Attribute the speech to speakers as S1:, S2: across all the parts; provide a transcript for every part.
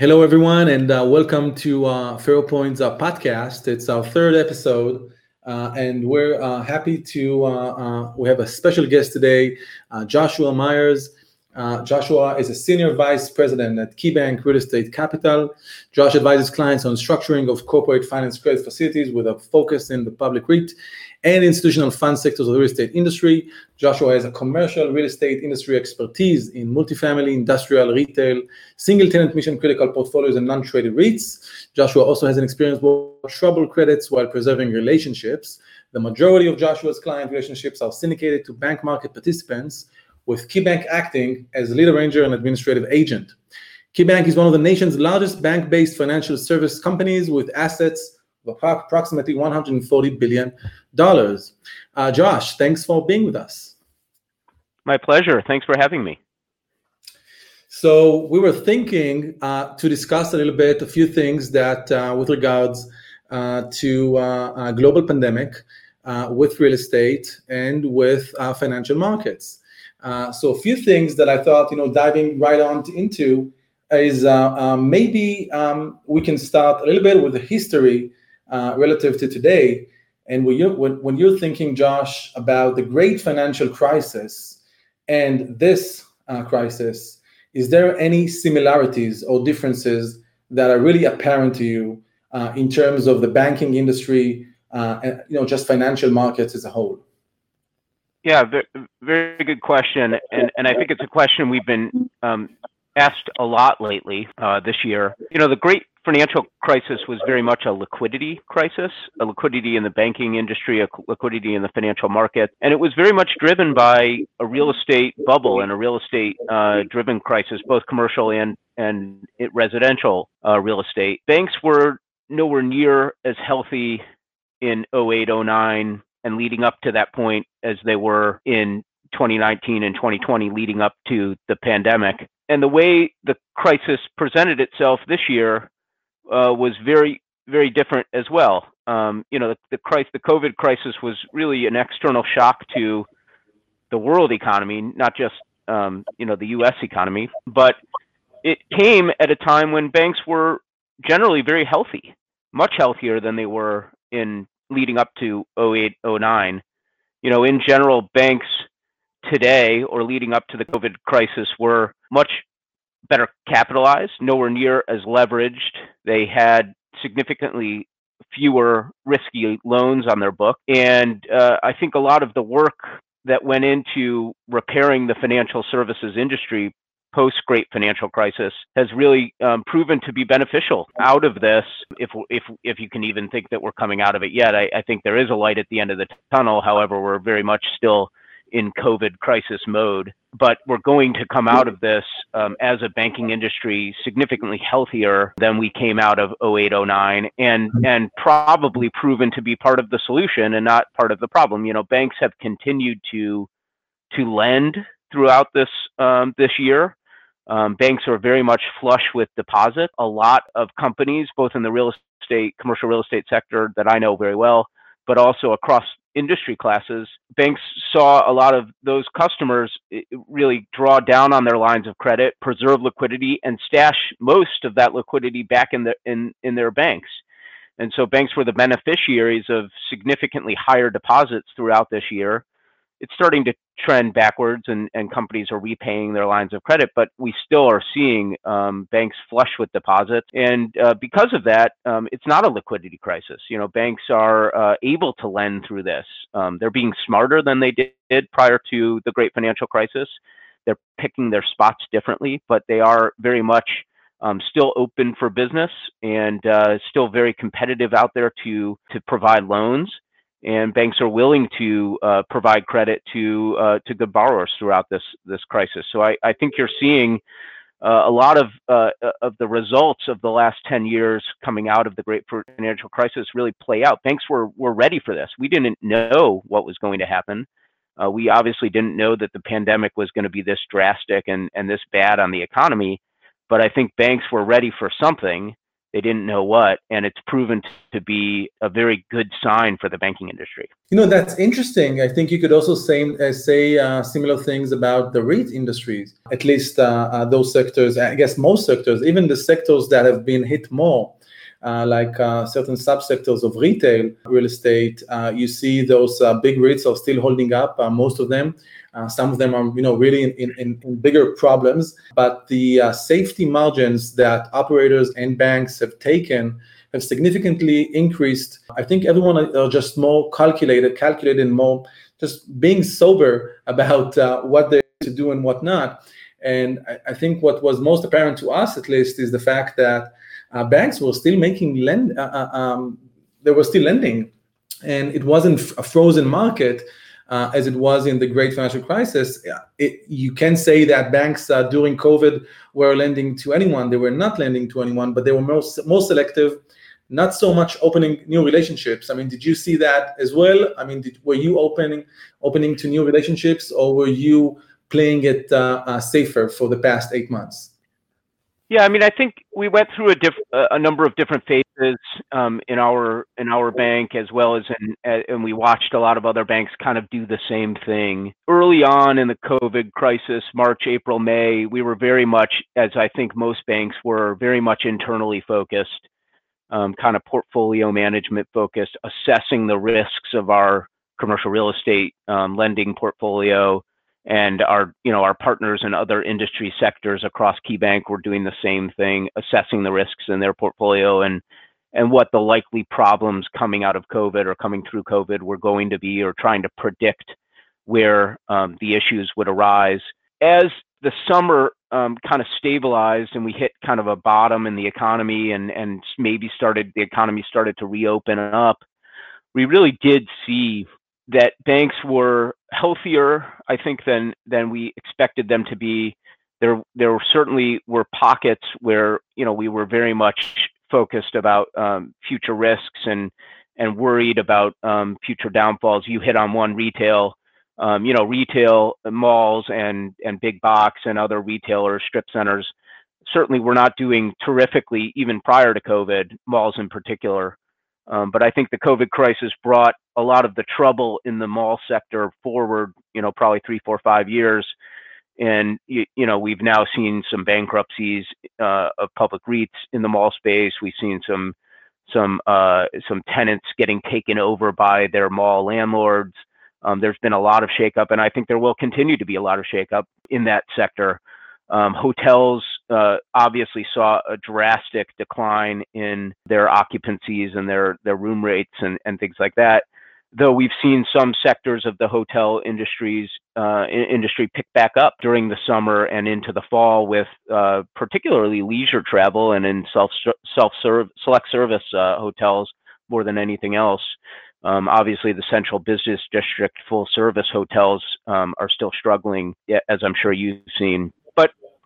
S1: Hello, everyone, and uh, welcome to uh, Faropoint's uh, podcast. It's our third episode, uh, and we're uh, happy to. Uh, we have a special guest today, Joshua Mayers. Joshua is a senior vice president at KeyBank Real Estate Capital. Josh advises clients on structuring of corporate finance credit facilities with a focus in the public REIT and institutional fund sectors of the real estate industry. Joshua has a commercial real estate industry expertise in multifamily, industrial, retail, single tenant mission critical portfolios, and non traded REITs. Joshua also has an experience with troubled credits while preserving relationships. The majority of Joshua's client relationships are syndicated to bank market participants, with KeyBank acting as lead arranger and administrative agent. KeyBank is one of the nation's largest bank based financial service companies with assets of approximately $140 billion. Uh, Josh, thanks for being with us.
S2: My pleasure. Thanks for having me.
S1: So, we were thinking uh, to discuss a little bit a few things that, uh, with regards uh, to uh, global pandemic, uh, with real estate, and with financial markets. so, a few things that I thought, you know, diving right on into is maybe um, we can start a little bit with the history uh, relative to today. And when you're, when, when you're thinking, Josh, about the great financial crisis and this uh, crisis, is there any similarities or differences that are really apparent to you uh, in terms of the banking industry uh, and you know just financial markets as a whole?
S2: Yeah, very, very good question, and and I think it's a question we've been um, asked a lot lately uh, this year. You know, the great financial crisis was very much a liquidity crisis, a liquidity in the banking industry, a liquidity in the financial market. And it was very much driven by a real estate bubble and a real estate uh, driven crisis, both commercial and, and residential uh, real estate. Banks were nowhere near as healthy in 08, 09, and leading up to that point as they were in 2019 and 2020 leading up to the pandemic. And the way the crisis presented itself this year uh, was very very different as well. Um, you know, the, the the COVID crisis was really an external shock to the world economy, not just um, you know the U.S. economy, but it came at a time when banks were generally very healthy, much healthier than they were in leading up to 08, 09. You know, in general, banks today or leading up to the COVID crisis were much better capitalized, nowhere near as leveraged. They had significantly fewer risky loans on their book. And uh, I think a lot of the work that went into repairing the financial services industry post great financial crisis has really um, proven to be beneficial out of this if if if you can even think that we're coming out of it yet I, I think there is a light at the end of the tunnel however we're very much still in COVID crisis mode. But we're going to come out of this um, as a banking industry significantly healthier than we came out of 08, 09, and, and probably proven to be part of the solution and not part of the problem. You know, banks have continued to to lend throughout this um, this year. Um, banks are very much flush with deposit. A lot of companies, both in the real estate, commercial real estate sector that I know very well, but also across industry classes, banks saw a lot of those customers really draw down on their lines of credit, preserve liquidity, and stash most of that liquidity back in the in in their banks. And so banks were the beneficiaries of significantly higher deposits throughout this year it's starting to trend backwards and, and companies are repaying their lines of credit, but we still are seeing um, banks flush with deposits. And uh, because of that, um, it's not a liquidity crisis. You know, banks are uh, able to lend through this. Um, they're being smarter than they did prior to the great financial crisis. They're picking their spots differently, but they are very much um, still open for business and uh, still very competitive out there to to provide loans and banks are willing to uh, provide credit to uh, to good borrowers throughout this this crisis. So I, I think you're seeing uh, a lot of uh, of the results of the last 10 years coming out of the great financial crisis really play out. Banks were were ready for this. We didn't know what was going to happen. Uh, we obviously didn't know that the pandemic was going to be this drastic and and this bad on the economy. But I think banks were ready for something they didn't know what, and it's proven to be a very good sign for the banking industry.
S1: You know, that's interesting. I think you could also say uh, say uh, similar things about the REIT industries. At least uh, uh, those sectors. I guess most sectors, even the sectors that have been hit more. Uh, like uh, certain subsectors of retail real estate, uh, you see those big REITs are still holding up. most of them, some of them are, you know, really in, in, in bigger problems. But the safety margins that operators and banks have taken have significantly increased. I think everyone are just more calculated, calculated, more just being sober about uh, what they're to do and what not. And I, I, think what was most apparent to us, at least, is the fact that uh, banks were still making lend, uh, uh, um, they were still lending, and it wasn't a frozen market. Uh, as it was in the great financial crisis, it, you can say that banks during COVID were lending to anyone. They were not lending to anyone, but they were most, most selective, not so much opening new relationships. I mean, did you see that as well? I mean, did, were you opening opening to new relationships, or were you playing it uh, uh, safer for the past eight months?
S2: Yeah, I mean, I think we went through a diff- a number of different phases um, in our in our bank as well as in and we watched a lot of other banks kind of do the same thing. Early on in the COVID crisis, March, April, May, we were very much, as I think most banks were, very much internally focused, um, kind of portfolio management focused, assessing the risks of our commercial real estate um, lending portfolio and our you know our partners in other industry sectors across KeyBank were doing the same thing, assessing the risks in their portfolio and and what the likely problems coming out of COVID or coming through COVID were going to be, or trying to predict where um, the issues would arise. As the summer um, kind of stabilized and we hit kind of a bottom in the economy and and maybe started the economy started to reopen up, we really did see that banks were healthier, I think, than than we expected them to be. There there certainly were pockets where you know we were very much focused about um, future risks and and worried about um, future downfalls. You hit on one retail, um, you know, retail malls and and big box and other retailers, strip centers. Certainly, were not doing terrifically even prior to COVID. Malls in particular. Um, but I think the COVID crisis brought a lot of the trouble in the mall sector forward, you know, probably three, four, five years. And, you, you know, we've now seen some bankruptcies uh, of public REITs in the mall space. We've seen some some uh, some tenants getting taken over by their mall landlords. Um, there's been a lot of shakeup, and I think there will continue to be a lot of shakeup in that sector. Um, hotels uh, obviously saw a drastic decline in their occupancies and their their room rates and, and things like that. Though we've seen some sectors of the hotel industries uh, industry pick back up during the summer and into the fall, with uh, particularly leisure travel and in self self serve select service uh, hotels more than anything else. Um, obviously, the central business district full service hotels um, are still struggling, as I'm sure you've seen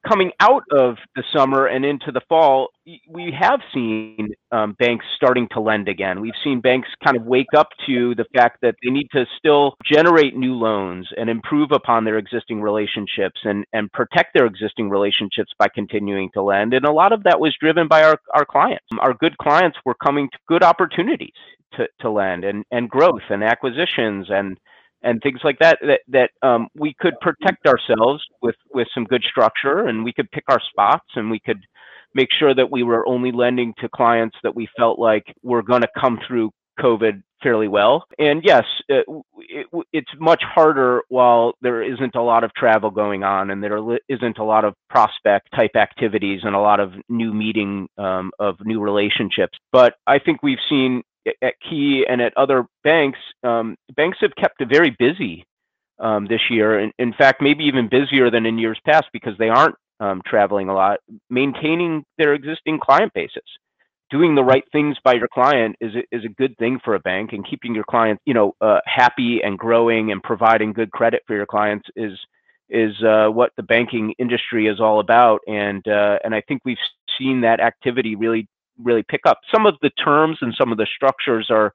S2: coming out of the summer and into the fall, we have seen um, banks starting to lend again. We've seen banks kind of wake up to the fact that they need to still generate new loans and improve upon their existing relationships and, and protect their existing relationships by continuing to lend. And a lot of that was driven by our, our clients. Our good clients were coming to good opportunities to, to lend and, and growth and acquisitions and and things like that that that um, we could protect ourselves with with some good structure and we could pick our spots and we could make sure that we were only lending to clients that we felt like were going to come through covid fairly well. And yes it, it, it's much harder while there isn't a lot of travel going on and there isn't a lot of prospect type activities and a lot of new meeting um, of new relationships. But i think we've seen at Key and at other banks, um, banks have kept very busy um, this year. In, in, fact, maybe even busier than in years past because they aren't um, traveling a lot, maintaining their existing client bases. Doing the right things by your client is a, is a good thing for a bank, and keeping your clients, you know, uh, happy and growing and providing good credit for your clients is is uh, what the banking industry is all about. And uh, and I think we've seen that activity really really pick up. Some of the terms and some of the structures are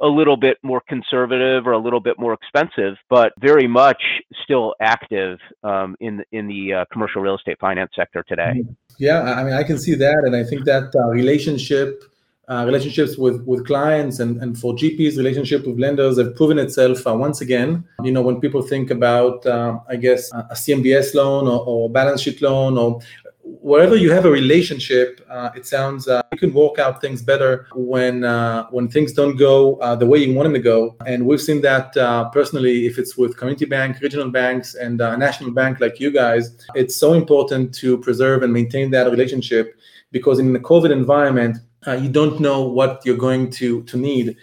S2: a little bit more conservative or a little bit more expensive, but very much still active um, in in the uh, commercial real estate finance sector today.
S1: Yeah, I mean, I can see that, and I think that uh, relationship. Uh, relationships with, with clients and, and for GPs, relationship with lenders have proven itself uh, once again. You know, when people think about, uh, I guess, a CMBS loan or, or balance sheet loan or wherever you have a relationship, uh, it sounds uh, you can work out things better when uh, when things don't go uh, the way you want them to go. And we've seen that uh, personally. If it's with community bank, regional banks, and a national bank like you guys, it's so important to preserve and maintain that relationship because in the COVID environment, uh, you don't know what you're going to to need.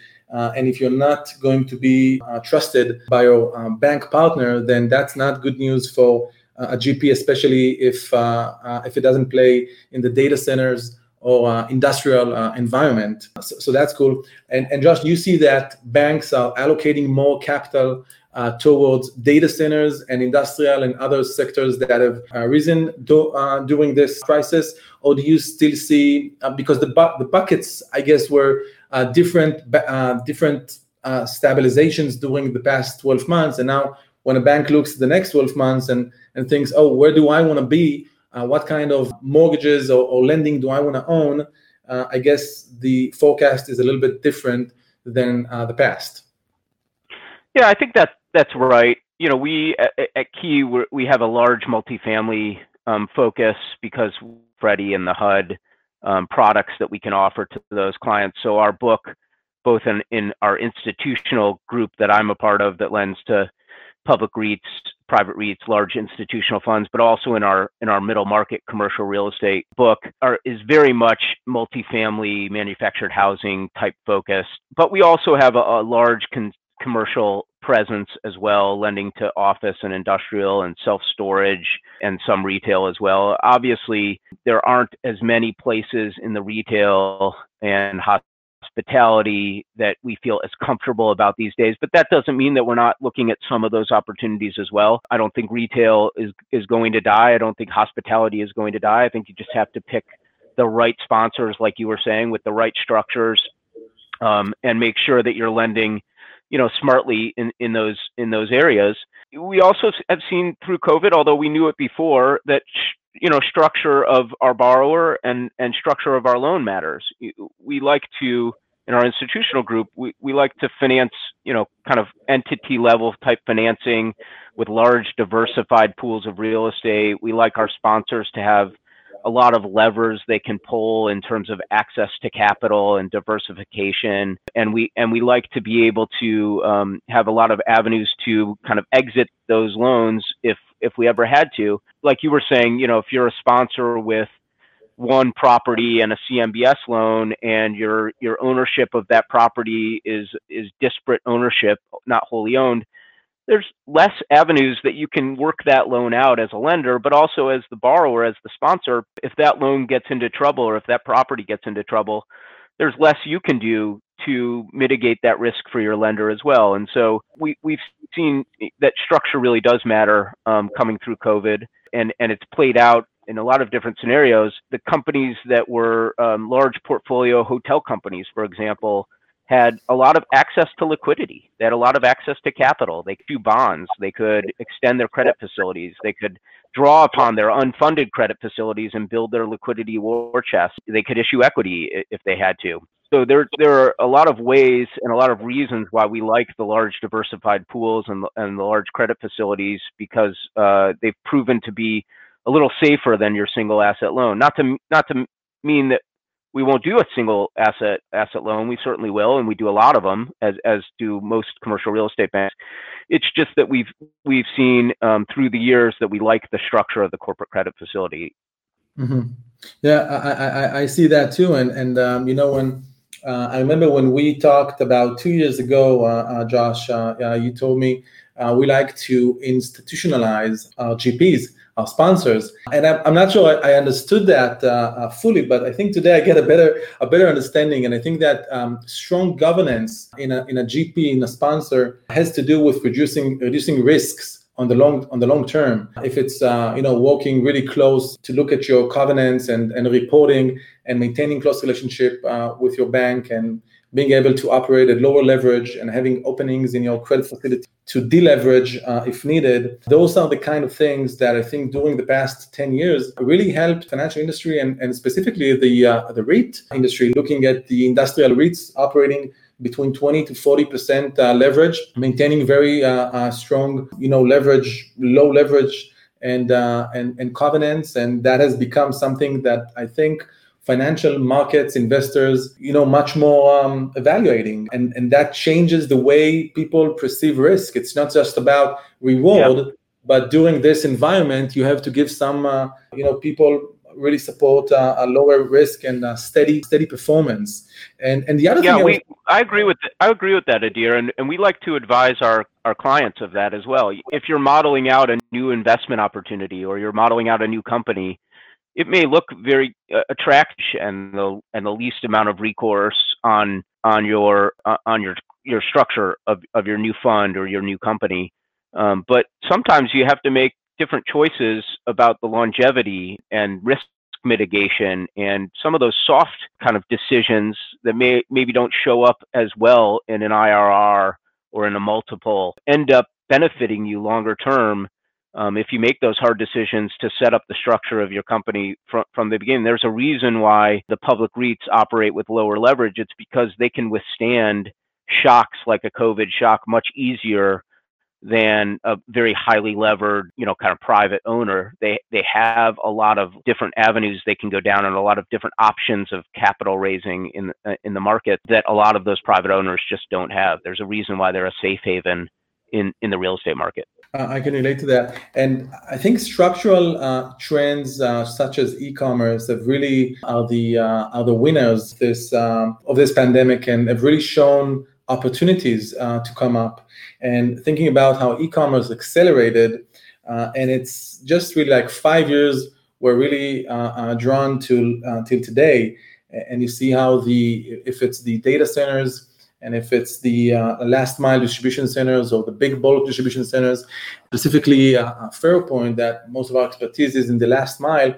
S1: and if you're not going to be trusted by your bank partner, then that's not good news for a GP, especially if uh, uh, if it doesn't play in the data centers or uh, industrial uh, environment. So, so, that's cool. And, and Josh, you see that banks are allocating more capital uh, towards data centers and industrial and other sectors that have uh, risen do, during this crisis, or do you still see because the bu- the buckets, I guess, were different different stabilizations during the past 12 months, and now when a bank looks at the next 12 months and, and thinks, oh, where do I want to be? Uh, what kind of mortgages or, or lending do I want to own? Uh, I guess the forecast is a little bit different than uh, the past.
S2: Yeah, I think that that's right. You know, we at, at Key we have a large multifamily um, focus because Freddie and the HUD um, products that we can offer to those clients. So our book, both in, in our institutional group that I'm a part of that lends to public REITs, private REITs, large institutional funds, but also in our in our middle market commercial real estate book are is very much multifamily manufactured housing type focused. But we also have a, a large con- commercial presence as well, lending to office and industrial and self storage and some retail as well. Obviously, there aren't as many places in the retail and hospitality that we feel as comfortable about these days. But that doesn't mean that we're not looking at some of those opportunities as well. I don't think retail is is going to die. I don't think hospitality is going to die. I think you just have to pick the right sponsors, like you were saying, with the right structures, um, and make sure that you're lending, you know, smartly in in those in those areas. We also have seen through COVID, although we knew it before, that you know structure of our borrower and and structure of our loan matters we like to in our institutional group we, we like to finance you know kind of entity level type financing with large diversified pools of real estate. We like our sponsors to have a lot of levers they can pull in terms of access to capital and diversification. And we and we like to be able to um, have a lot of avenues to kind of exit those loans if if we ever had to. Like you were saying you know if you're a sponsor with one property and a CMBS loan and your your ownership of that property is is disparate ownership not wholly owned there's less avenues that you can work that loan out as a lender, but also as the borrower, as the sponsor. If that loan gets into trouble or if that property gets into trouble, there's less you can do to mitigate that risk for your lender as well. And so we, we've seen that structure really does matter um, coming through COVID, and, and it's played out in a lot of different scenarios. The companies that were um, large portfolio hotel companies, for example, had a lot of access to liquidity. They had a lot of access to capital. They could do bonds. They could extend their credit facilities. They could draw upon their unfunded credit facilities and build their liquidity war chest. They could issue equity if they had to. So there, there are a lot of ways and a lot of reasons why we like the large diversified pools and, and the large credit facilities because uh, they've proven to be a little safer than your single asset loan. Not to not to mean that we won't do a single asset asset loan. We certainly will, and we do a lot of them, as as do most commercial real estate banks. It's just that we've we've seen um, through the years that we like the structure of the corporate credit facility.
S1: Mm-hmm. Yeah, I, I, I see that too, and and um, you know when uh, I remember when we talked about two years ago, uh, uh, Josh, uh, you told me uh, we like to institutionalize our GPs our sponsors. And I'm, I'm not sure I, I understood that uh, uh, fully, but I think today I get a better a better understanding. And I think that um, strong governance in a in a GP in a sponsor has to do with reducing reducing risks on the long on the long term if it's uh, you know working really close to look at your covenants and and reporting and maintaining close relationship uh, with your bank and being able to operate at lower leverage and having openings in your credit facility to deleverage uh, if needed. Those are the kind of things that I think during the past 10 years really helped financial industry and, and specifically the uh, the REIT industry, looking at the industrial REITs operating between 20 to 40 percent uh, leverage, maintaining very uh, uh, strong, you know, leverage, low leverage, and uh, and and covenants, and that has become something that I think financial markets investors you know much more um, evaluating and and that changes the way people perceive risk it's not just about reward yeah. but during this environment you have to give some uh, you know people really support uh, a lower risk and steady steady performance. And and the other
S2: yeah,
S1: thing
S2: we, I, was, I agree with I agree with that, Adir, and, and we like to advise our our clients of that as well. If you're modeling out a new investment opportunity or you're modeling out a new company, it may look very uh, attractive and the and the least amount of recourse on on your uh, on your your structure of, of your new fund or your new company. Um, but sometimes you have to make different choices about the longevity and risk mitigation and some of those soft kind of decisions that may maybe don't show up as well in an IRR or in a multiple end up benefiting you longer term um, if you make those hard decisions to set up the structure of your company from, from the beginning. There's a reason why the public REITs operate with lower leverage. It's because they can withstand shocks like a COVID shock much easier than a very highly levered, you know, kind of private owner. They they have a lot of different avenues they can go down and a lot of different options of capital raising in uh, in the market that a lot of those private owners just don't have. There's a reason why they're a safe haven in in the real estate market.
S1: Uh, I can relate to that, and I think structural uh, trends uh, such as e-commerce have really are the uh, are the winners this um, of this pandemic, and have really shown opportunities uh, to come up. And thinking about how e-commerce accelerated uh, and it's just really like five years were really uh, uh drawn to uh, till today. And you see how the if it's the data centers and if it's the uh, last mile distribution centers or the big bulk distribution centers specifically uh, Faropoint that most of our expertise is in the last mile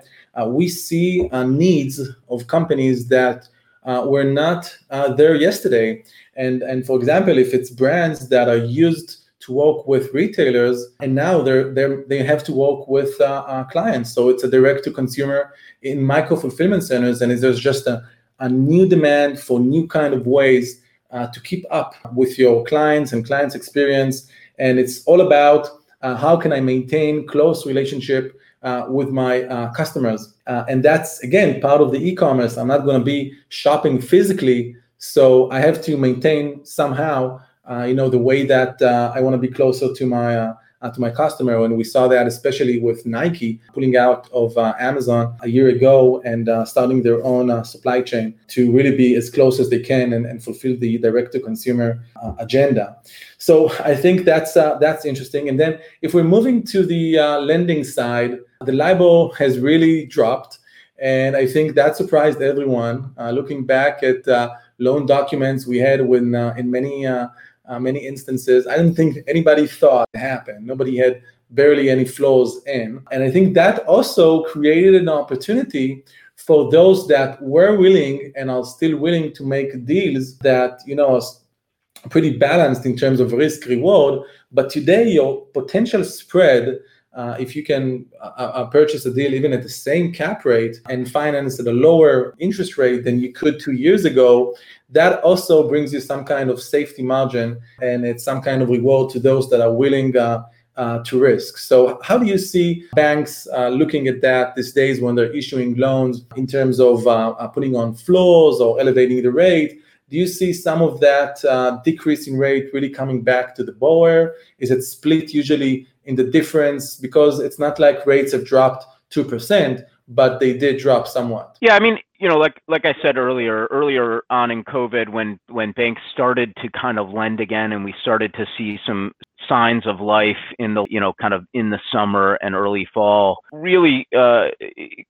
S1: we see needs of companies that were not there yesterday. And and for example, if it's brands that are used to work with retailers, and now they're they they have to work with uh, uh, clients, so it's a direct to consumer in micro fulfillment centers, and there's just a, a new demand for new kind of ways uh, to keep up with your clients and clients' experience, and it's all about uh, how can I maintain close relationship uh, with my uh, customers. Uh, and that's again part of the e-commerce. I'm not going to be shopping physically so I have to maintain somehow, uh, you know, the way that I want to be closer to my to my customer. And we saw that especially with Nike pulling out of uh, Amazon a year ago and uh, starting their own uh, supply chain to really be as close as they can and, and fulfill the direct to consumer uh, agenda. So I think that's uh, that's interesting. And then if we're moving to the lending side, the LIBOR has really dropped. And I think that surprised everyone. looking back at loan documents we had when uh, in many uh, many instances. I don't think anybody thought it happened. Nobody had barely any flows in. And i think that also created an opportunity for those that were willing and are still willing to make deals that you know are pretty balanced in terms of risk reward. But today your potential spread uh, if you can uh, uh, purchase a deal even at the same cap rate and finance at a lower interest rate than you could two years ago, that also brings you some kind of safety margin and it's some kind of reward to those that are willing uh, uh, to risk. So, how do you see banks uh, looking at that these days when they're issuing loans in terms of putting on floors or elevating the rate? Do you see some of that uh, decrease in rate really coming back to the borrower? Is it split usually in the difference because it's not like rates have dropped 2%, but they did drop somewhat.
S2: Yeah, I mean, you know, like like I said earlier, earlier on in COVID, when when banks started to kind of lend again, and we started to see some signs of life in the you know kind of in the summer and early fall really uh,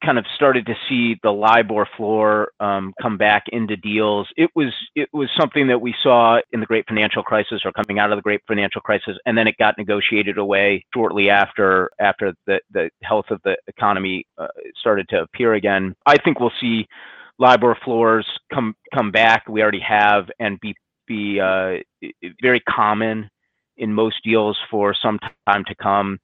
S2: kind of started to see the libor floor um, come back into deals it was it was something that we saw in the great financial crisis or coming out of the great financial crisis and then it got negotiated away shortly after after the the health of the economy uh, started to appear again i think we'll see LIBOR floors come come back. We already have and be be uh, very common in most deals for some time to come.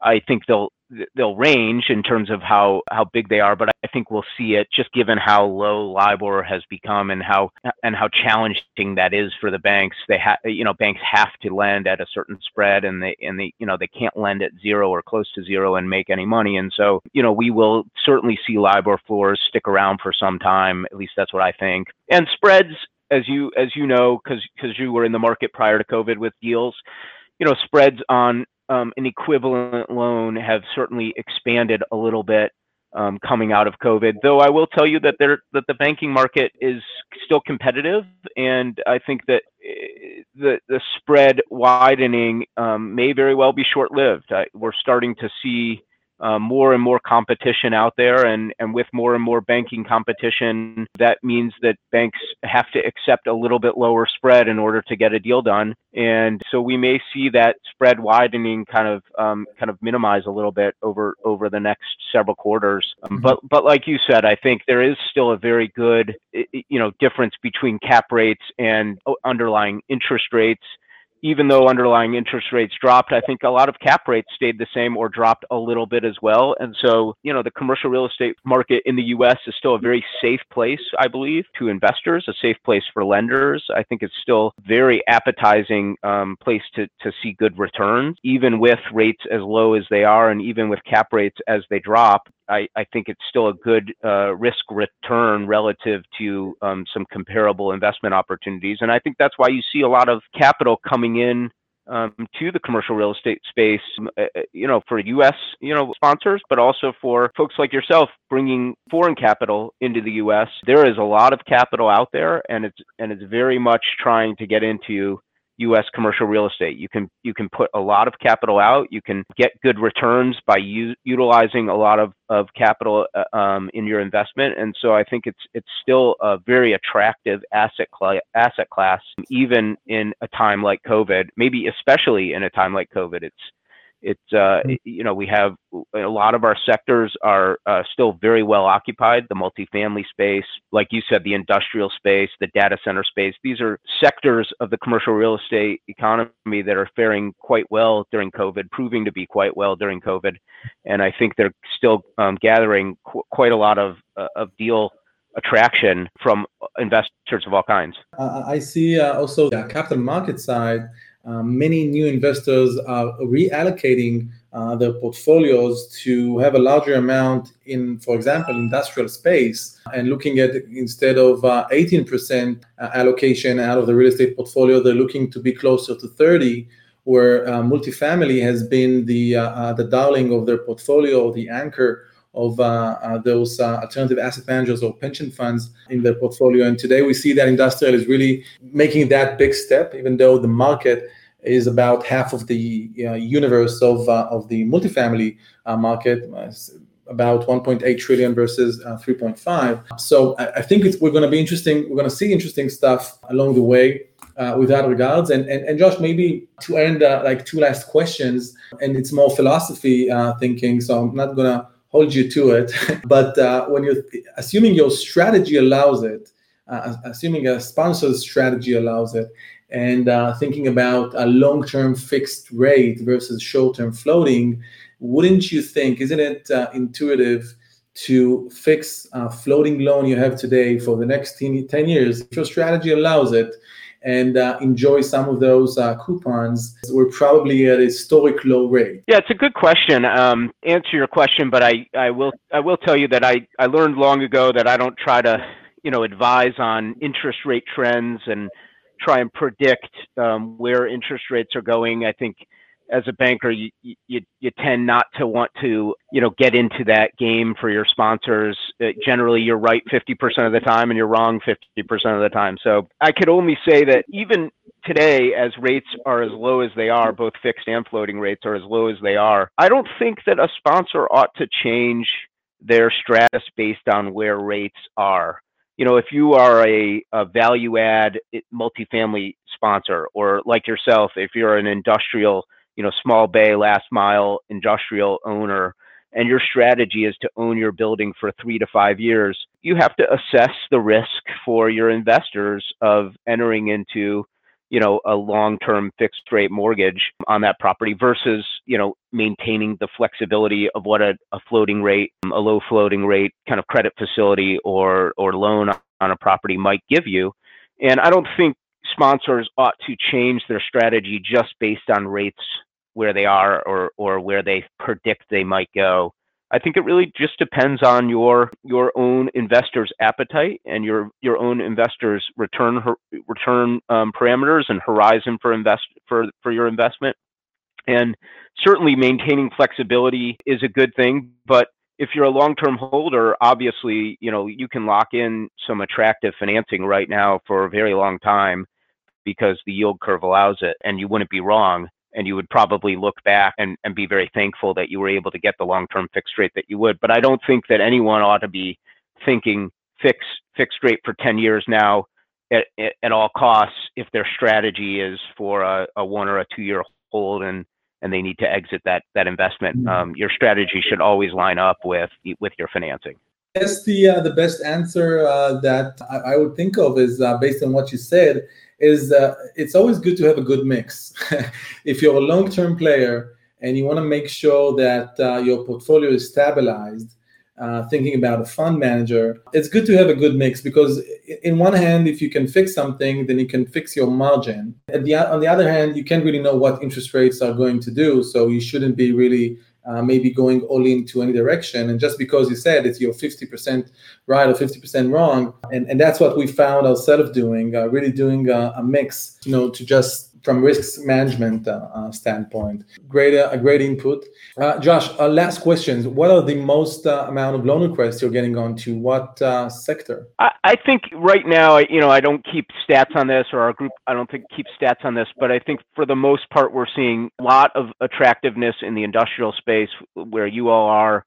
S2: I think they'll they'll range in terms of how how big they are, but I think we'll see it just given how low LIBOR has become and how and how challenging that is for the banks. They have you know banks have to lend at a certain spread, and they and they you know they can't lend at zero or close to zero and make any money. And so you know we will certainly see LIBOR floors stick around for some time. At least that's what I think. And spreads, as you as you know, because you were in the market prior to COVID with deals you know, spreads on um, an equivalent loan have certainly expanded a little bit um, coming out of COVID. Though I will tell you that there that the banking market is still competitive, and I think that eh, the the spread widening um, may very well be short lived. We're starting to see uh, more and more competition out there, and, and with more and more banking competition, that means that banks have to accept a little bit lower spread in order to get a deal done. And so we may see that spread widening kind of um, kind of minimize a little bit over over the next several quarters. Um. But but like you said, I think there is still a very good you know difference between cap rates and uh, underlying interest rates even though underlying interest rates dropped, I think a lot of cap rates stayed the same or dropped a little bit as well. And so, you know, the commercial real estate market in the US is still a very safe place, I believe, to investors, a safe place for lenders. I think it's still very appetizing um, place to, to see good returns, even with rates as low as they are and even with cap rates as they drop. I, I think it's still a good uh, risk return relative to um, some comparable investment opportunities. And I think that's why you see a lot of capital coming in um, to the commercial real estate space, uh, uh you know, for U.S. you know sponsors, but also for folks like yourself bringing foreign capital into the U.S. There is a lot of capital out there, and it's and it's very much trying to get into U.S. commercial real estate. You can you can put a lot of capital out. You can get good returns by u- utilizing a lot of, of capital uh, um, in your investment. And so I think it's it's still a very attractive asset cl- asset class, even in a time like COVID. Maybe especially in a time like COVID, it's it's uh, mm-hmm. you know we have a lot of our sectors are uh, still very well occupied. The multifamily space, like you said, the industrial space, the data center space. These are sectors of the commercial real estate economy that are faring quite well during COVID, proving to be quite well during COVID, and I think they're still um, gathering qu- quite a lot of uh, of deal attraction from investors of all kinds.
S1: Uh, I see uh, also the capital market side many new investors are reallocating uh, their portfolios to have a larger amount in, for example, industrial space and looking at instead of uh, 18% uh, allocation out of the real estate portfolio, they're looking to be closer to 30 where uh, multifamily has been the, the darling of their portfolio, the anchor of uh, uh, those uh, alternative asset managers or pension funds in their portfolio. And today we see that industrial is really making that big step, even though the market is about half of the universe of, of the multifamily market about 1.8 trillion versus uh, 3.5. So I, I think we're going to be interesting. We're going to see interesting stuff along the way. Uh, with that regards, and, and and Josh, maybe to end uh, like two last questions, and it's more philosophy thinking. So I'm not gonna hold you to it. but uh, when you're assuming your strategy allows it, uh, assuming a sponsor's strategy allows it, and uh, thinking about a long-term fixed rate versus short-term floating, wouldn't you think? Isn't it uh, intuitive? to fix a floating loan you have today for the next 10, 10 years, if your strategy allows it, and uh, enjoy some of those uh, coupons. We're probably at a historic low rate.
S2: Yeah, it's a good question. Um, answer your question, but I, I will I will tell you that I, I learned long ago that I don't try to you know advise on interest rate trends and try and predict um, where interest rates are going. I think as a banker, you, you you tend not to want to you know get into that game for your sponsors. Uh, generally, you're right 50% of the time, and you're wrong 50% of the time. So I could only say that even today, as rates are as low as they are, both fixed and floating rates are as low as they are. I don't think that a sponsor ought to change their stratus based on where rates are. You know, if you are a, a value add multifamily sponsor, or like yourself, if you're an industrial you know, small bay, last mile industrial owner, and your strategy is to own your building for three to five years, you have to assess the risk for your investors of entering into you know a long-term fixed rate mortgage on that property versus you know maintaining the flexibility of what a, a floating rate a low floating rate kind of credit facility or or loan on a property might give you. And i don't think sponsors ought to change their strategy just based on rates where they are or or where they predict they might go I think it really just depends on your your own investors' appetite and your your own investors' return return um, parameters and horizon for invest for for your investment. And certainly, maintaining flexibility is a good thing. But if you're a long-term holder, obviously, you know you can lock in some attractive financing right now for a very long time because the yield curve allows it, and you wouldn't be wrong and you would probably look back and, and be very thankful that you were able to get the long-term fixed rate that you would. But I don't think that anyone ought to be thinking fixed fixed rate for 10 years now at, at all costs if their strategy is for a, a one or a two year hold and and they need to exit that that investment. Mm-hmm. Um, your strategy should always line up with with your financing.
S1: Yes, the uh, the best answer uh, that I, I, would think of is uh, based on what you said is uh, it's always good to have a good mix. if you're a long-term player and you want to make sure that uh, your portfolio is stabilized, uh, thinking about a fund manager, it's good to have a good mix because, in one hand, if you can fix something, then you can fix your margin. The, on the other hand, you can't really know what interest rates are going to do, so you shouldn't be really uh, maybe going all into any direction. And just because you said it's your 50% right or 50% wrong, and, and that's what we found ourselves doing, uh, really doing a, a, mix, you know, to just from risk management uh, uh, standpoint. Great, uh, a great input. Josh, last questions. What are the most amount of loan requests you're getting onto? What sector?
S2: I, I, think right now, you know, I don't keep stats on this, or our group, I don't think keeps stats on this, but I think for the most part, we're seeing a lot of attractiveness in the industrial space where you all are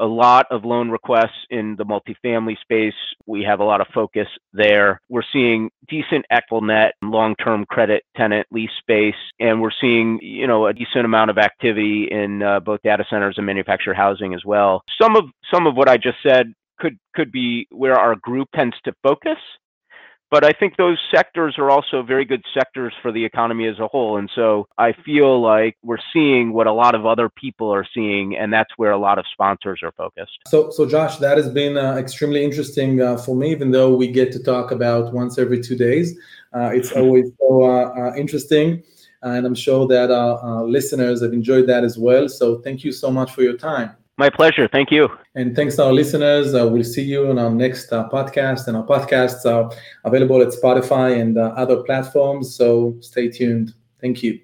S2: a lot of loan requests in the multifamily space. We have a lot of focus there. We're seeing decent Equinet long-term credit tenant lease space, and we're seeing you know a decent amount of activity in uh, both data centers and manufactured housing as well. Some of some of what I just said could could be where our group tends to focus but I think those sectors are also very good sectors for the economy as a whole. And so I feel like we're seeing what a lot of other people are seeing, and that's where a lot of sponsors are focused.
S1: So, so Josh, that has been uh, extremely interesting uh, for me, even though we get to talk about once every two days. Uh, it's always so uh, uh, interesting. And I'm sure that uh, listeners have enjoyed that as well. So, thank you so much for your time.
S2: My pleasure. Thank you.
S1: And thanks to our listeners. Uh, we'll see you on our next uh, podcast. And our podcasts are available at Spotify and uh, other platforms. So stay tuned. Thank you.